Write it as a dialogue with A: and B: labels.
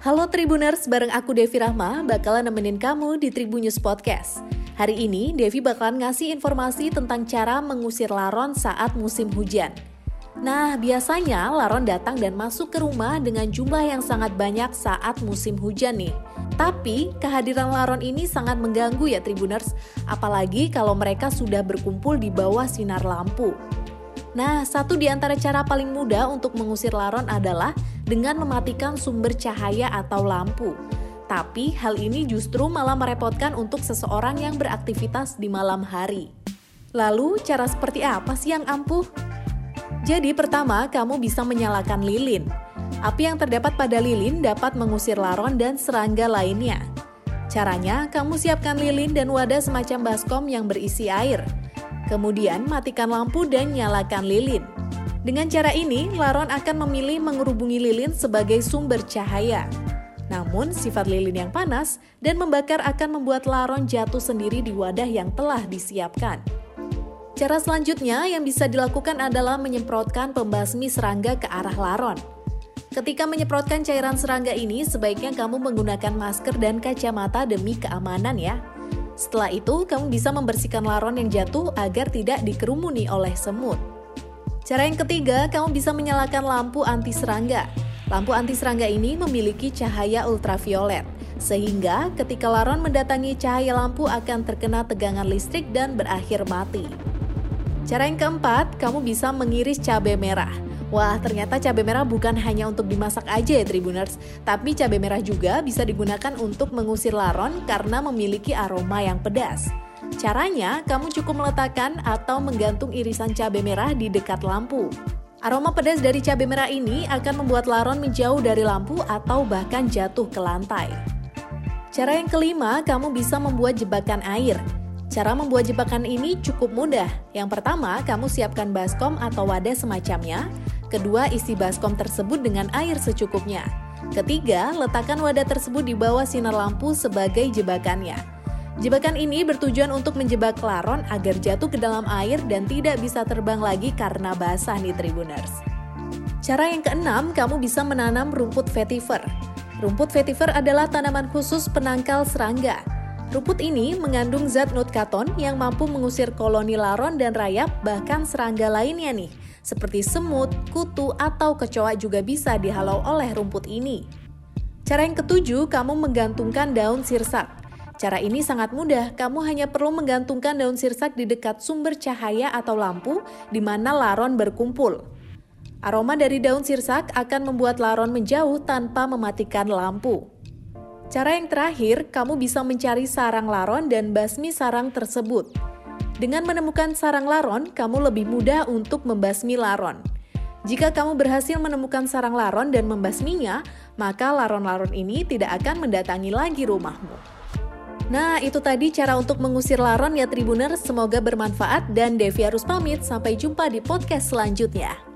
A: Halo Tribuners, bareng aku Devi Rahma bakalan nemenin kamu di Tribunnews Podcast. Hari ini Devi bakalan ngasih informasi tentang cara mengusir laron saat musim hujan. Nah, biasanya laron datang dan masuk ke rumah dengan jumlah yang sangat banyak saat musim hujan nih. Tapi, kehadiran laron ini sangat mengganggu ya Tribuners, apalagi kalau mereka sudah berkumpul di bawah sinar lampu. Nah, satu di antara cara paling mudah untuk mengusir laron adalah dengan mematikan sumber cahaya atau lampu. Tapi hal ini justru malah merepotkan untuk seseorang yang beraktivitas di malam hari. Lalu, cara seperti apa sih yang ampuh? Jadi pertama, kamu bisa menyalakan lilin. Api yang terdapat pada lilin dapat mengusir laron dan serangga lainnya. Caranya, kamu siapkan lilin dan wadah semacam baskom yang berisi air. Kemudian matikan lampu dan nyalakan lilin. Dengan cara ini, laron akan memilih mengerubungi lilin sebagai sumber cahaya. Namun, sifat lilin yang panas dan membakar akan membuat laron jatuh sendiri di wadah yang telah disiapkan. Cara selanjutnya yang bisa dilakukan adalah menyemprotkan pembasmi serangga ke arah laron. Ketika menyemprotkan cairan serangga ini, sebaiknya kamu menggunakan masker dan kacamata demi keamanan ya. Setelah itu, kamu bisa membersihkan laron yang jatuh agar tidak dikerumuni oleh semut. Cara yang ketiga, kamu bisa menyalakan lampu anti serangga. Lampu anti serangga ini memiliki cahaya ultraviolet, sehingga ketika laron mendatangi cahaya lampu akan terkena tegangan listrik dan berakhir mati. Cara yang keempat, kamu bisa mengiris cabai merah. Wah, ternyata cabai merah bukan hanya untuk dimasak aja ya Tribuners, tapi cabai merah juga bisa digunakan untuk mengusir laron karena memiliki aroma yang pedas. Caranya, kamu cukup meletakkan atau menggantung irisan cabai merah di dekat lampu. Aroma pedas dari cabai merah ini akan membuat laron menjauh dari lampu atau bahkan jatuh ke lantai. Cara yang kelima, kamu bisa membuat jebakan air. Cara membuat jebakan ini cukup mudah. Yang pertama, kamu siapkan baskom atau wadah semacamnya, Kedua, isi baskom tersebut dengan air secukupnya. Ketiga, letakkan wadah tersebut di bawah sinar lampu sebagai jebakannya. Jebakan ini bertujuan untuk menjebak laron agar jatuh ke dalam air dan tidak bisa terbang lagi karena basah nih Tribuners. Cara yang keenam, kamu bisa menanam rumput vetiver. Rumput vetiver adalah tanaman khusus penangkal serangga. Rumput ini mengandung zat nutkaton yang mampu mengusir koloni laron dan rayap bahkan serangga lainnya nih seperti semut, kutu, atau kecoa juga bisa dihalau oleh rumput ini. Cara yang ketujuh, kamu menggantungkan daun sirsak. Cara ini sangat mudah, kamu hanya perlu menggantungkan daun sirsak di dekat sumber cahaya atau lampu di mana laron berkumpul. Aroma dari daun sirsak akan membuat laron menjauh tanpa mematikan lampu. Cara yang terakhir, kamu bisa mencari sarang laron dan basmi sarang tersebut. Dengan menemukan sarang laron, kamu lebih mudah untuk membasmi laron. Jika kamu berhasil menemukan sarang laron dan membasminya, maka laron-laron ini tidak akan mendatangi lagi rumahmu. Nah, itu tadi cara untuk mengusir laron ya Tribuner. Semoga bermanfaat dan Devi harus pamit. Sampai jumpa di podcast selanjutnya.